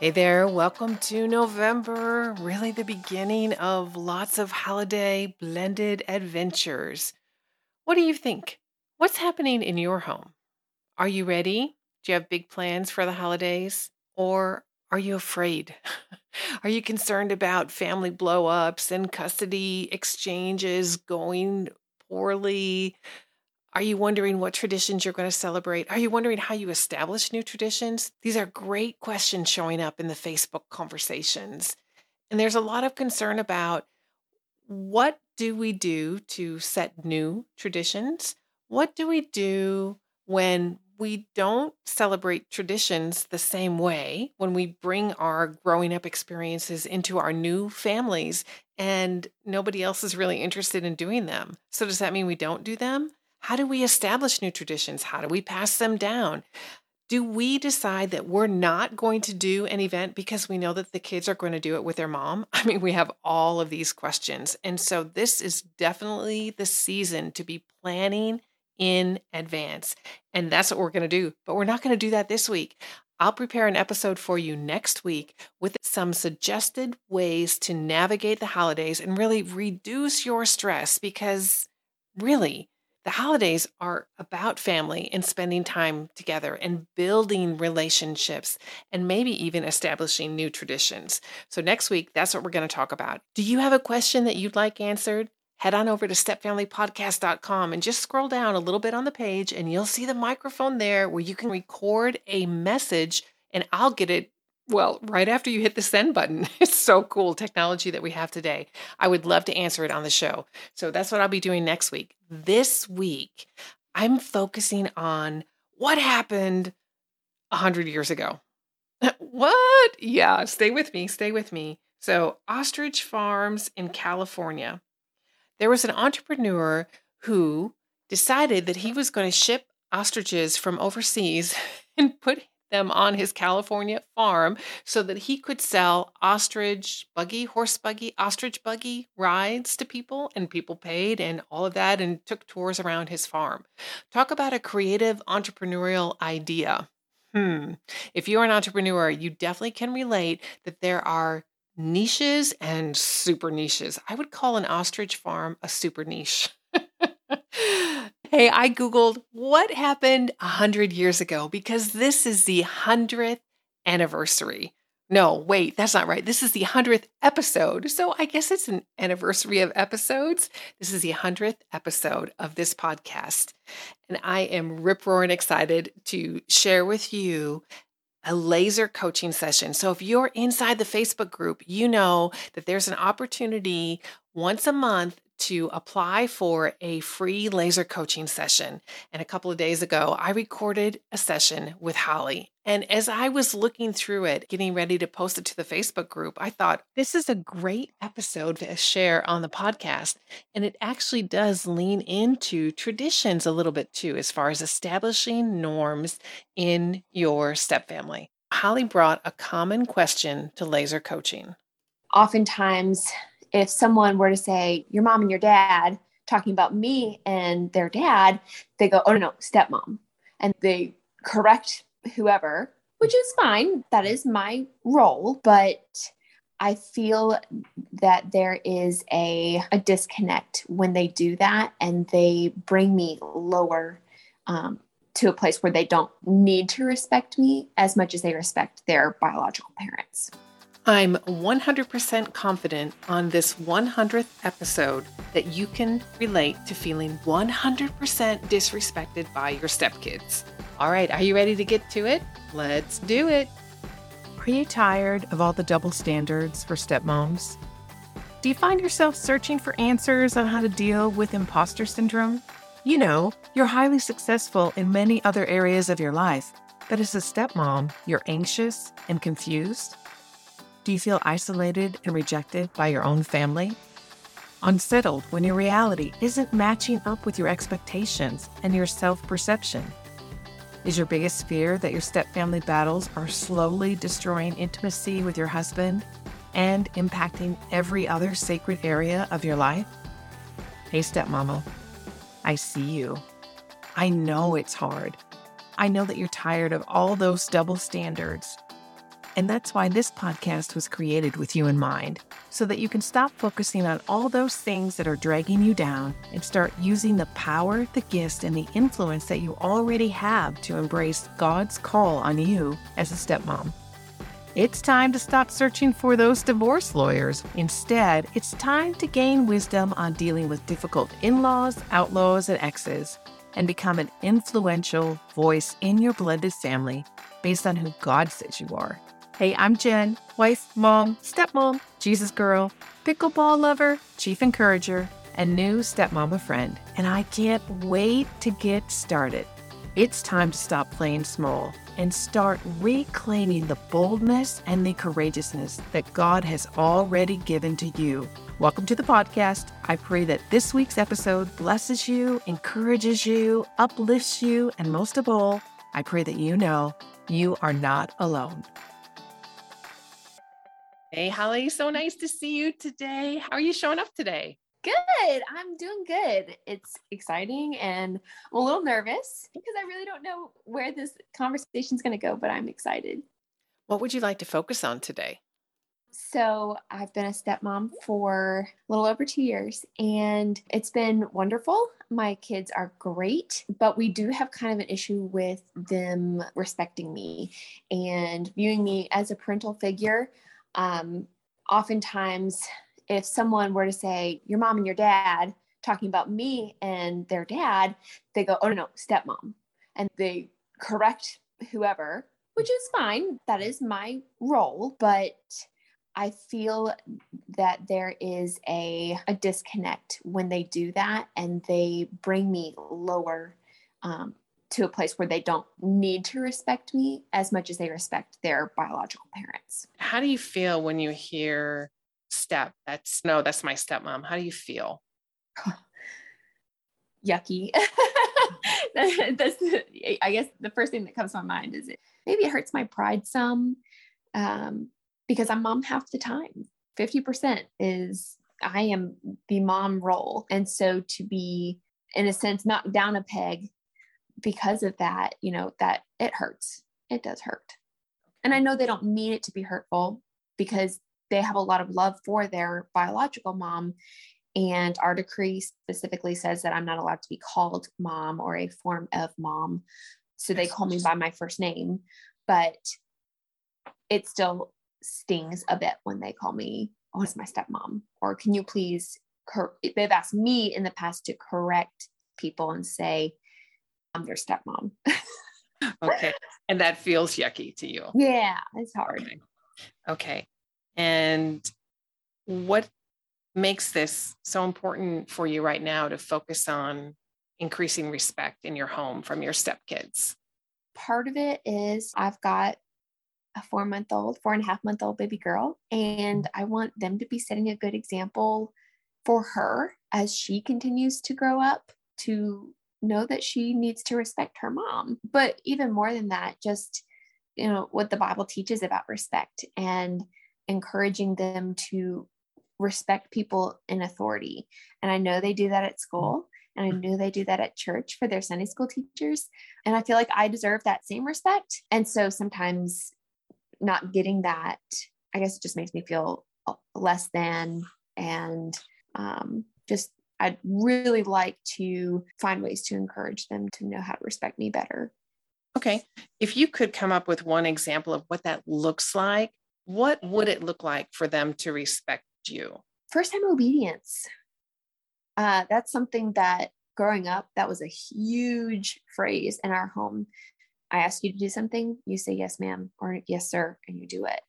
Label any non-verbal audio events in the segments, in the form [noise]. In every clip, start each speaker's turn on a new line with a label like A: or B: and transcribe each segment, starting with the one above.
A: Hey there, welcome to November, really the beginning of lots of holiday blended adventures. What do you think? What's happening in your home? Are you ready? Do you have big plans for the holidays? Or are you afraid? [laughs] are you concerned about family blow ups and custody exchanges going poorly? Are you wondering what traditions you're going to celebrate? Are you wondering how you establish new traditions? These are great questions showing up in the Facebook conversations. And there's a lot of concern about what do we do to set new traditions? What do we do when we don't celebrate traditions the same way, when we bring our growing up experiences into our new families and nobody else is really interested in doing them? So, does that mean we don't do them? How do we establish new traditions? How do we pass them down? Do we decide that we're not going to do an event because we know that the kids are going to do it with their mom? [laughs] I mean, we have all of these questions. And so, this is definitely the season to be planning in advance. And that's what we're going to do. But we're not going to do that this week. I'll prepare an episode for you next week with some suggested ways to navigate the holidays and really reduce your stress because, really, the holidays are about family and spending time together and building relationships and maybe even establishing new traditions. So, next week, that's what we're going to talk about. Do you have a question that you'd like answered? Head on over to stepfamilypodcast.com and just scroll down a little bit on the page, and you'll see the microphone there where you can record a message and I'll get it well, right after you hit the send button. [laughs] It's so cool technology that we have today. I would love to answer it on the show. So that's what I'll be doing next week. This week, I'm focusing on what happened 100 years ago. [laughs] what? Yeah, stay with me. Stay with me. So, ostrich farms in California. There was an entrepreneur who decided that he was going to ship ostriches from overseas [laughs] and put them on his California farm so that he could sell ostrich buggy, horse buggy, ostrich buggy rides to people, and people paid and all of that and took tours around his farm. Talk about a creative entrepreneurial idea. Hmm. If you're an entrepreneur, you definitely can relate that there are niches and super niches. I would call an ostrich farm a super niche. [laughs] Hey, I Googled what happened 100 years ago because this is the 100th anniversary. No, wait, that's not right. This is the 100th episode. So I guess it's an anniversary of episodes. This is the 100th episode of this podcast. And I am rip roaring excited to share with you a laser coaching session. So if you're inside the Facebook group, you know that there's an opportunity once a month to apply for a free laser coaching session. And a couple of days ago, I recorded a session with Holly. And as I was looking through it, getting ready to post it to the Facebook group, I thought, this is a great episode to share on the podcast. And it actually does lean into traditions a little bit too, as far as establishing norms in your step family. Holly brought a common question to laser coaching.
B: Oftentimes, if someone were to say your mom and your dad talking about me and their dad, they go, oh no, no, stepmom. And they correct whoever, which is fine. That is my role. But I feel that there is a, a disconnect when they do that and they bring me lower um, to a place where they don't need to respect me as much as they respect their biological parents.
A: I'm 100% confident on this 100th episode that you can relate to feeling 100% disrespected by your stepkids. All right, are you ready to get to it? Let's do it.
C: Are you tired of all the double standards for stepmoms? Do you find yourself searching for answers on how to deal with imposter syndrome? You know, you're highly successful in many other areas of your life, but as a stepmom, you're anxious and confused do you feel isolated and rejected by your own family? Unsettled when your reality isn't matching up with your expectations and your self perception? Is your biggest fear that your stepfamily battles are slowly destroying intimacy with your husband and impacting every other sacred area of your life? Hey, stepmama, I see you. I know it's hard. I know that you're tired of all those double standards And that's why this podcast was created with you in mind, so that you can stop focusing on all those things that are dragging you down and start using the power, the gifts, and the influence that you already have to embrace God's call on you as a stepmom. It's time to stop searching for those divorce lawyers. Instead, it's time to gain wisdom on dealing with difficult in laws, outlaws, and exes, and become an influential voice in your blended family based on who God says you are. Hey, I'm Jen, wife, mom, stepmom, Jesus girl, pickleball lover, chief encourager, and new stepmama friend, and I can't wait to get started. It's time to stop playing small and start reclaiming the boldness and the courageousness that God has already given to you. Welcome to the podcast. I pray that this week's episode blesses you, encourages you, uplifts you, and most of all, I pray that you know you are not alone.
A: Hey, Holly, so nice to see you today. How are you showing up today?
B: Good. I'm doing good. It's exciting and I'm a little nervous because I really don't know where this conversation is going to go, but I'm excited.
A: What would you like to focus on today?
B: So, I've been a stepmom for a little over two years and it's been wonderful. My kids are great, but we do have kind of an issue with them respecting me and viewing me as a parental figure. Um, oftentimes, if someone were to say your mom and your dad talking about me and their dad, they go, oh no, no, stepmom. And they correct whoever, which is fine. That is my role. But I feel that there is a, a disconnect when they do that and they bring me lower um, to a place where they don't need to respect me as much as they respect their biological parents.
A: How do you feel when you hear step. That's no, that's my stepmom. How do you feel? [sighs]
B: Yucky. [laughs] that's I guess the first thing that comes to my mind is it maybe it hurts my pride some um, because I'm mom half the time. 50% is I am the mom role. And so to be in a sense knocked down a peg because of that, you know, that it hurts. It does hurt. And I know they don't mean it to be hurtful because they have a lot of love for their biological mom. And our decree specifically says that I'm not allowed to be called mom or a form of mom. So they call me by my first name, but it still stings a bit when they call me, oh, it's my stepmom. Or can you please, cor-? they've asked me in the past to correct people and say, I'm their stepmom.
A: okay. And that feels yucky to you.
B: Yeah, it's hard.
A: Okay. okay. And what makes this so important for you right now to focus on increasing respect in your home from your stepkids?
B: Part of it is I've got a four month old, four and a half month old baby girl, and I want them to be setting a good example for her as she continues to grow up to know that she needs to respect her mom. But even more than that, just you know what the Bible teaches about respect and encouraging them to respect people in authority. And I know they do that at school. And I know they do that at church for their Sunday school teachers. And I feel like I deserve that same respect. And so sometimes not getting that, I guess it just makes me feel less than. And um, just, I'd really like to find ways to encourage them to know how to respect me better.
A: Okay. If you could come up with one example of what that looks like, what would it look like for them to respect you?
B: First time obedience. Uh, that's something that growing up, that was a huge phrase in our home. I ask you to do something, you say yes, ma'am, or yes, sir, and you do it.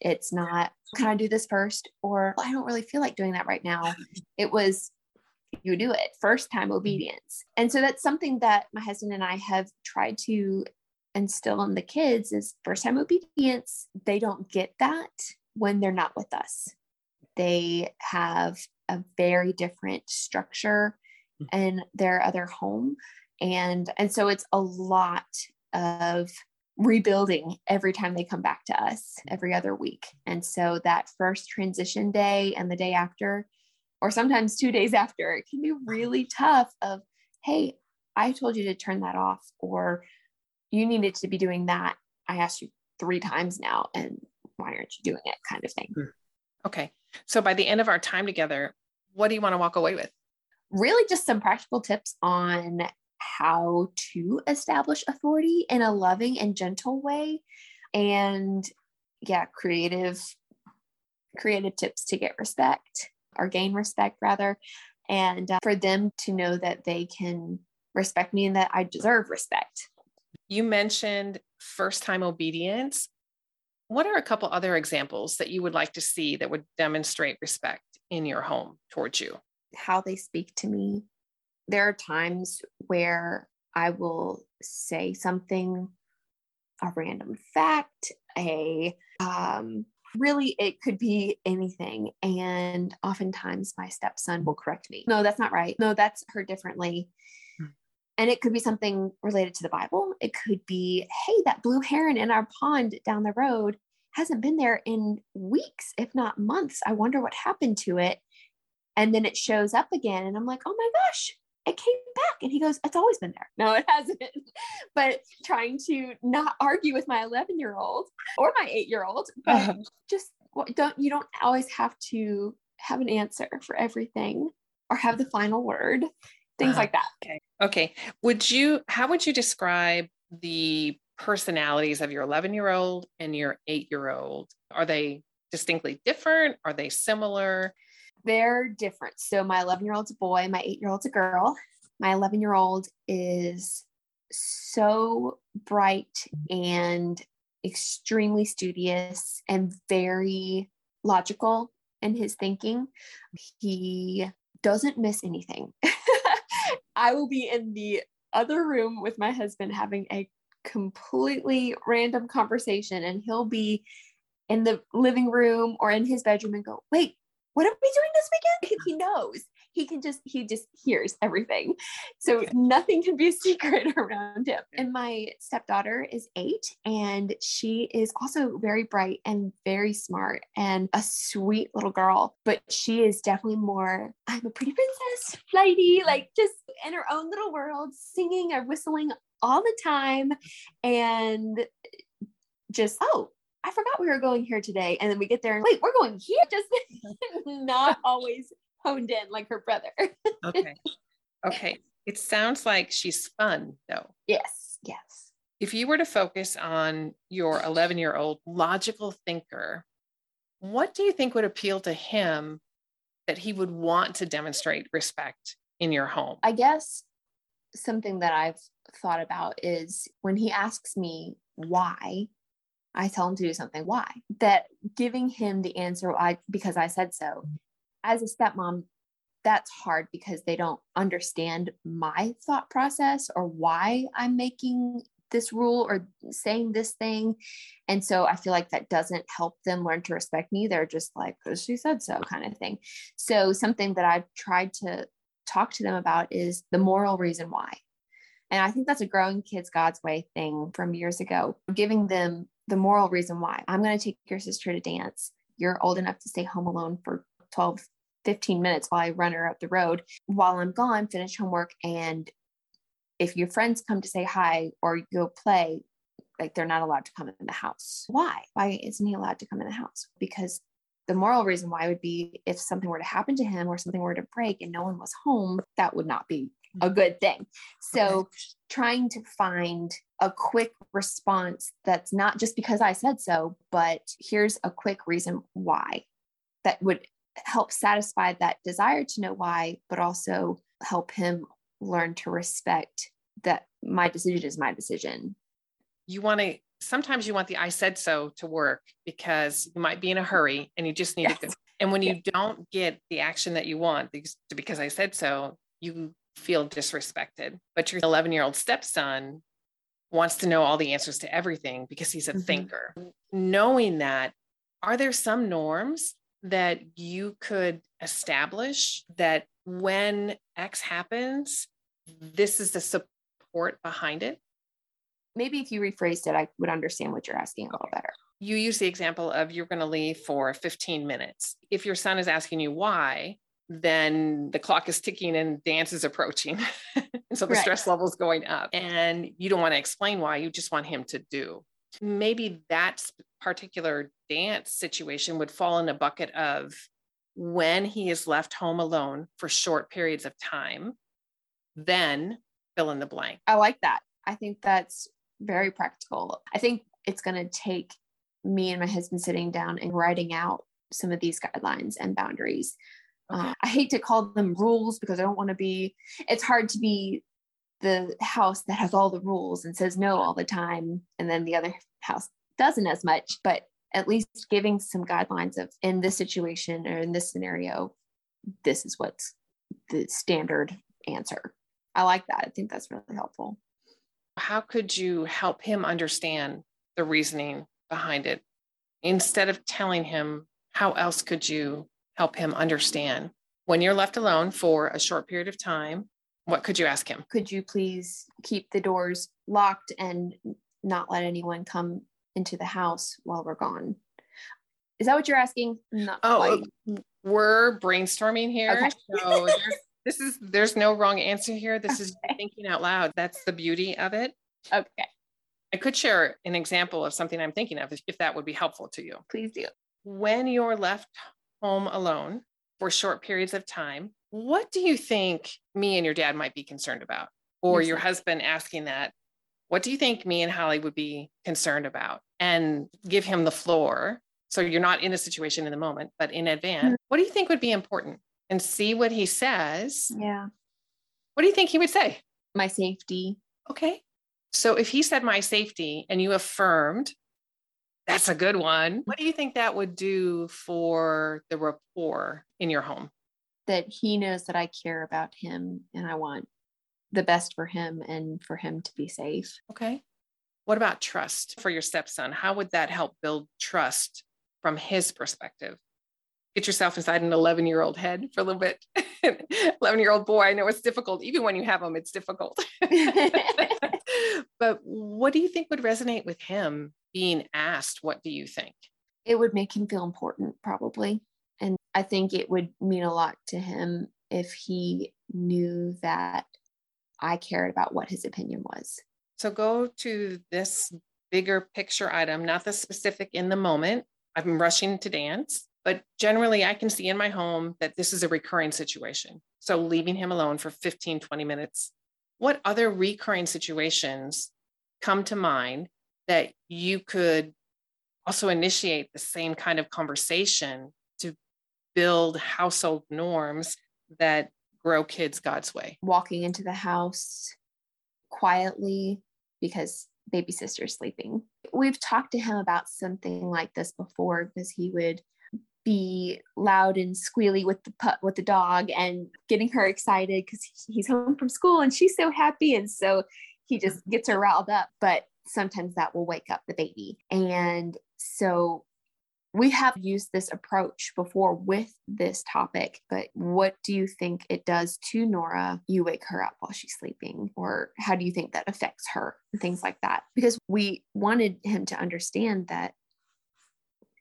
B: It's not, can I do this first? Or I don't really feel like doing that right now. It was, you do it, first time obedience. And so that's something that my husband and I have tried to instill in the kids is first time obedience. They don't get that when they're not with us. They have a very different structure mm. in their other home. And, and so it's a lot of rebuilding every time they come back to us every other week. And so that first transition day and the day after, or sometimes two days after, it can be really tough of, hey, I told you to turn that off, or you needed to be doing that. I asked you three times now. And why aren't you doing it? Kind of thing. Hmm.
A: Okay. So by the end of our time together, what do you want to walk away with?
B: Really, just some practical tips on how to establish authority in a loving and gentle way. And yeah, creative, creative tips to get respect or gain respect rather. And uh, for them to know that they can respect me and that I deserve respect.
A: You mentioned first time obedience. What are a couple other examples that you would like to see that would demonstrate respect in your home towards you?
B: How they speak to me. There are times where I will say something, a random fact, a um, really it could be anything. And oftentimes my stepson will correct me. No, that's not right. No, that's heard differently. Hmm. And it could be something related to the Bible. It could be, hey, that blue heron in our pond down the road hasn't been there in weeks, if not months. I wonder what happened to it. And then it shows up again. And I'm like, oh my gosh, it came back. And he goes, it's always been there. No, it hasn't. [laughs] but trying to not argue with my 11 year old or my eight year old, but uh-huh. just don't, you don't always have to have an answer for everything or have the final word, things uh-huh. like that.
A: Okay. Okay. Would you, how would you describe the personalities of your 11 year old and your eight year old? Are they distinctly different? Are they similar?
B: They're different. So, my 11 year old's a boy, my eight year old's a girl. My 11 year old is so bright and extremely studious and very logical in his thinking. He doesn't miss anything. [laughs] I will be in the other room with my husband having a completely random conversation and he'll be in the living room or in his bedroom and go, wait, what are we doing this weekend? He knows. He can just, he just hears everything. So okay. nothing can be a secret [laughs] around him. And my stepdaughter is eight and she is also very bright and very smart and a sweet little girl. But she is definitely more, I'm a pretty princess, flighty, like just in her own little world, singing or whistling all the time and just oh I forgot we were going here today. And then we get there and wait, we're going here. [laughs] Just [laughs] not always honed in like her brother.
A: okay. Okay. It sounds like she's fun though.
B: Yes. Yes.
A: If you were to focus on your 11 year old logical thinker, what do you think would appeal to him that he would want to demonstrate respect in your home?
B: I guess something that I've thought about is when he asks me why, I tell him to do something. Why? That giving him the answer I because I said so. As a stepmom, that's hard because they don't understand my thought process or why I'm making this rule or saying this thing. And so I feel like that doesn't help them learn to respect me. They're just like, because she said so, kind of thing. So, something that I've tried to talk to them about is the moral reason why. And I think that's a growing kids God's way thing from years ago, giving them the moral reason why. I'm going to take your sister to dance. You're old enough to stay home alone for 12, 15 minutes while I run her up the road. While I'm gone, finish homework. And if your friends come to say hi or go play, like they're not allowed to come in the house. Why? Why isn't he allowed to come in the house? Because the moral reason why would be if something were to happen to him or something were to break and no one was home, that would not be a mm-hmm. good thing. So trying to find a quick response that's not just because I said so, but here's a quick reason why that would help satisfy that desire to know why, but also help him learn to respect that my decision is my decision.
A: You want to sometimes you want the I said so to work because you might be in a hurry and you just need yes. to and when you don't get the action that you want because I said so, you feel disrespected. But your 11 year old stepson wants to know all the answers to everything because he's a mm-hmm. thinker. Knowing that, are there some norms that you could establish that when X happens, this is the support behind it?
B: Maybe if you rephrased it, I would understand what you're asking a little better.
A: You use the example of you're going to leave for 15 minutes. If your son is asking you why, then the clock is ticking and dance is approaching. [laughs] and so the right. stress level is going up. And you don't want to explain why, you just want him to do. maybe that particular dance situation would fall in a bucket of when he is left home alone for short periods of time, then fill in the blank.
B: I like that. I think that's very practical. I think it's going to take me and my husband sitting down and writing out some of these guidelines and boundaries. Okay. Uh, I hate to call them rules because I don't want to be, it's hard to be the house that has all the rules and says no all the time. And then the other house doesn't as much, but at least giving some guidelines of in this situation or in this scenario, this is what's the standard answer. I like that. I think that's really helpful.
A: How could you help him understand the reasoning behind it instead of telling him how else could you help him understand when you're left alone for a short period of time what could you ask him
B: could you please keep the doors locked and not let anyone come into the house while we're gone is that what you're asking
A: not oh quite. we're brainstorming here okay. so this is there's no wrong answer here this okay. is thinking out loud that's the beauty of it
B: okay
A: I could share an example of something I'm thinking of if, if that would be helpful to you.
B: Please do.
A: When you're left home alone for short periods of time, what do you think me and your dad might be concerned about? Or your husband asking that, what do you think me and Holly would be concerned about? And give him the floor. So you're not in a situation in the moment, but in advance, mm-hmm. what do you think would be important? And see what he says.
B: Yeah.
A: What do you think he would say?
B: My safety.
A: Okay. So if he said my safety and you affirmed, that's a good one. What do you think that would do for the rapport in your home?
B: That he knows that I care about him and I want the best for him and for him to be safe.
A: Okay. What about trust for your stepson? How would that help build trust from his perspective? Get yourself inside an 11 year old head for a little bit. [laughs] 11 year old boy, I know it's difficult. Even when you have them, it's difficult. [laughs] [laughs] but what do you think would resonate with him being asked, What do you think?
B: It would make him feel important, probably. And I think it would mean a lot to him if he knew that I cared about what his opinion was.
A: So go to this bigger picture item, not the specific in the moment. I'm rushing to dance, but generally I can see in my home that this is a recurring situation. So leaving him alone for 15, 20 minutes what other recurring situations come to mind that you could also initiate the same kind of conversation to build household norms that grow kids God's way?
B: Walking into the house quietly because baby sister's sleeping. We've talked to him about something like this before because he would be loud and squealy with the with the dog and getting her excited because he's home from school and she's so happy and so he just gets her riled up but sometimes that will wake up the baby and so we have used this approach before with this topic, but what do you think it does to Nora? You wake her up while she's sleeping, or how do you think that affects her? Things like that. Because we wanted him to understand that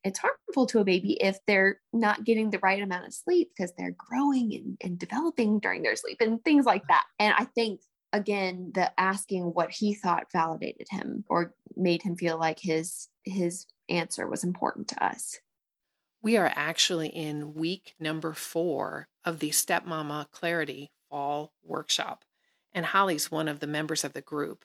B: it's harmful to a baby if they're not getting the right amount of sleep because they're growing and, and developing during their sleep and things like that. And I think again the asking what he thought validated him or made him feel like his his answer was important to us.
A: We are actually in week number four of the Stepmama Clarity Fall Workshop. And Holly's one of the members of the group.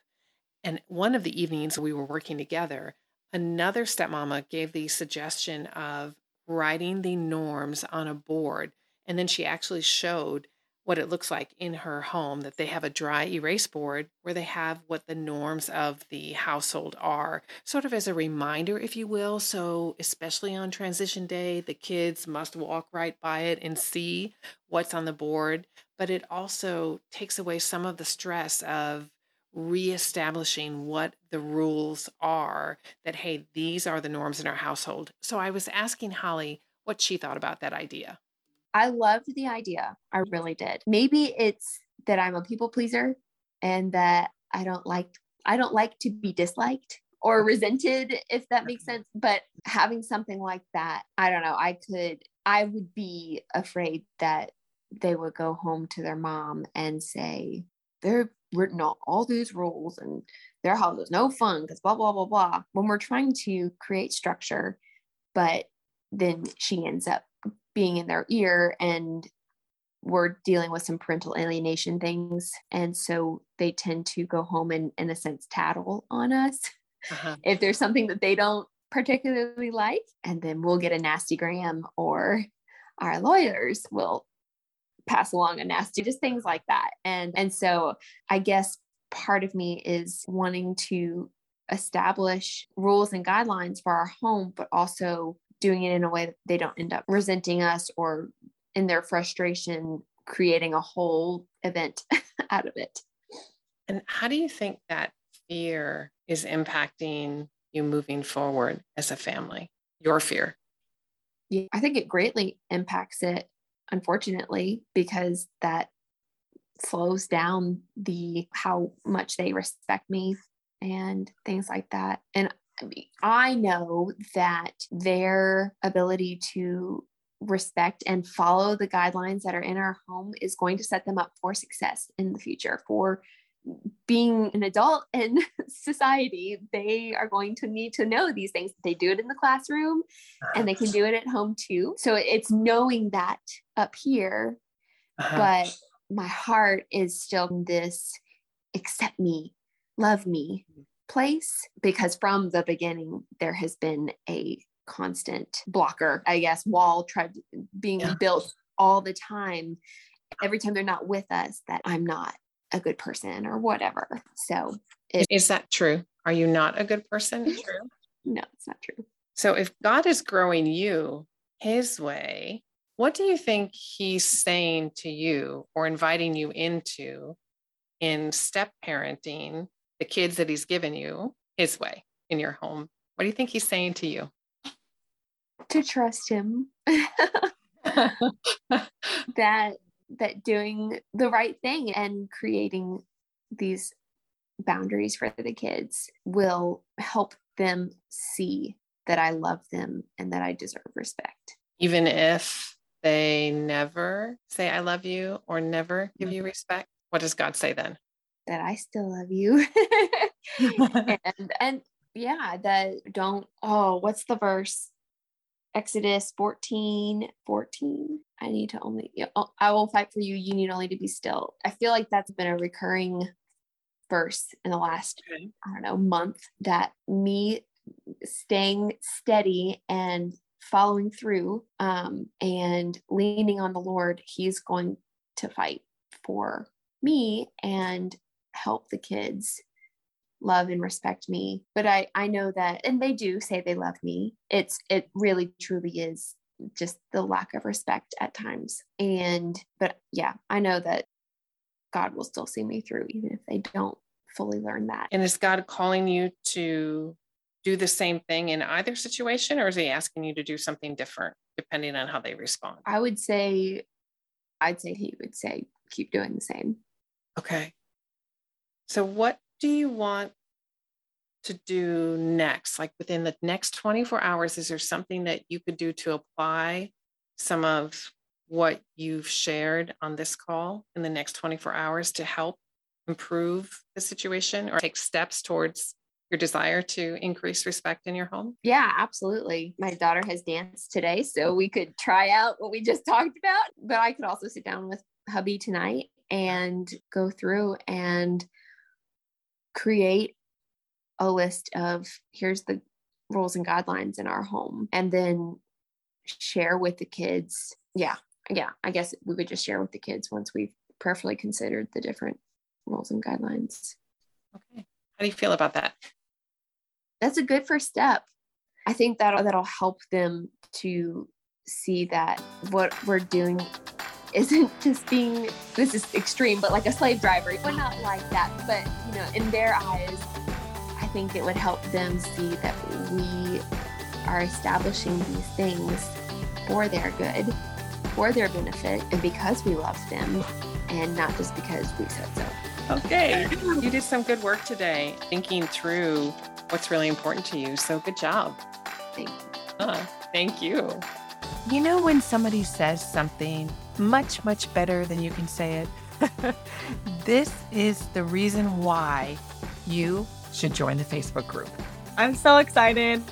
A: And one of the evenings we were working together, Another stepmama gave the suggestion of writing the norms on a board. And then she actually showed what it looks like in her home that they have a dry erase board where they have what the norms of the household are, sort of as a reminder, if you will. So, especially on transition day, the kids must walk right by it and see what's on the board. But it also takes away some of the stress of reestablishing what the rules are that, hey, these are the norms in our household. So I was asking Holly what she thought about that idea.
B: I loved the idea. I really did. Maybe it's that I'm a people pleaser and that I don't like I don't like to be disliked or resented if that makes mm-hmm. sense, but having something like that, I don't know, I could I would be afraid that they would go home to their mom and say, they're written all, all these rules and their house was no fun because blah, blah, blah, blah. When we're trying to create structure, but then she ends up being in their ear and we're dealing with some parental alienation things. And so they tend to go home and, in a sense, tattle on us uh-huh. if there's something that they don't particularly like. And then we'll get a nasty gram, or our lawyers will pass along a nasty, just things like that. And, and so I guess part of me is wanting to establish rules and guidelines for our home, but also doing it in a way that they don't end up resenting us or in their frustration creating a whole event [laughs] out of it.
A: And how do you think that fear is impacting you moving forward as a family? Your fear?
B: Yeah, I think it greatly impacts it, unfortunately, because that slows down the how much they respect me and things like that. And I know that their ability to respect and follow the guidelines that are in our home is going to set them up for success in the future for being an adult in [laughs] society they are going to need to know these things they do it in the classroom and they can do it at home too so it's knowing that up here uh-huh. but my heart is still this accept me love me. Place because from the beginning there has been a constant blocker, I guess, wall tried being yeah. built all the time. Every time they're not with us, that I'm not a good person or whatever. So,
A: it, is that true? Are you not a good person?
B: True. [laughs] no, it's not true.
A: So, if God is growing you his way, what do you think he's saying to you or inviting you into in step parenting the kids that he's given you his way in your home? What do you think he's saying to you?
B: to trust him [laughs] [laughs] that that doing the right thing and creating these boundaries for the kids will help them see that I love them and that I deserve respect.
A: Even if they never say I love you or never give mm-hmm. you respect, what does God say then?
B: That I still love you. [laughs] [laughs] and and yeah, that don't oh, what's the verse? Exodus 14 14. I need to only, I will fight for you. You need only to be still. I feel like that's been a recurring verse in the last. I don't know, month that me staying steady and following through um, and leaning on the Lord, He's going to fight for me and help the kids love and respect me. But i i know that and they do say they love me. It's it really truly is just the lack of respect at times. And but yeah i know that god will still see me through even if they don't fully learn that.
A: And is god calling you to do the same thing in either situation or is he asking you to do something different depending on how they respond?
B: I would say i'd say he would say keep doing the same.
A: Okay so what do you want to do next? Like within the next 24 hours, is there something that you could do to apply some of what you've shared on this call in the next 24 hours to help improve the situation or take steps towards your desire to increase respect in your home?
B: Yeah, absolutely. My daughter has danced today, so we could try out what we just [laughs] talked about, but I could also sit down with hubby tonight and go through and create a list of here's the rules and guidelines in our home and then share with the kids. Yeah yeah i guess we would just share with the kids once we've prayerfully considered the different rules and guidelines.
A: Okay. How do you feel about that?
B: That's a good first step. I think that that'll help them to see that what we're doing isn't [laughs] just being this is extreme but like a slave driver we're not like that. But you know in their eyes i think it would help them see that we are establishing these things for their good for their benefit and because we love them and not just because we said so.
A: Okay you did some good work today thinking through what's really important to you so good job.
B: Thank you.
A: Uh, thank you
C: you know when somebody says something much, much better than you can say it. [laughs] this is the reason why you
A: should join the Facebook group.
D: I'm so excited.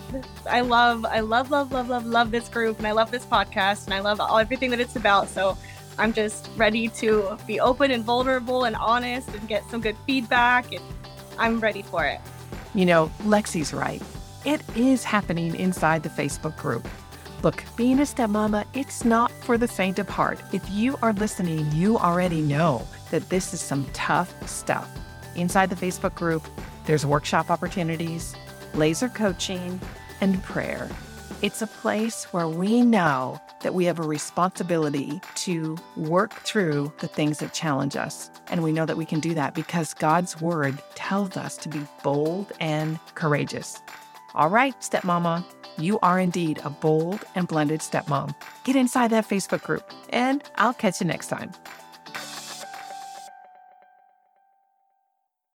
D: I love, I love, love, love, love, love this group, and I love this podcast, and I love all everything that it's about. So I'm just ready to be open and vulnerable and honest and get some good feedback, and I'm ready for it.
A: You know, Lexi's right. It is happening inside the Facebook group. Look, being a stepmama, it's not for the faint of heart. If you are listening, you already know that this is some tough stuff. Inside the Facebook group, there's workshop opportunities, laser coaching, and prayer. It's a place where we know that we have a responsibility to work through the things that challenge us. And we know that we can do that because God's word tells us to be bold and courageous. All right, stepmama, you are indeed a bold and blended stepmom. Get inside that Facebook group, and I'll catch you next time.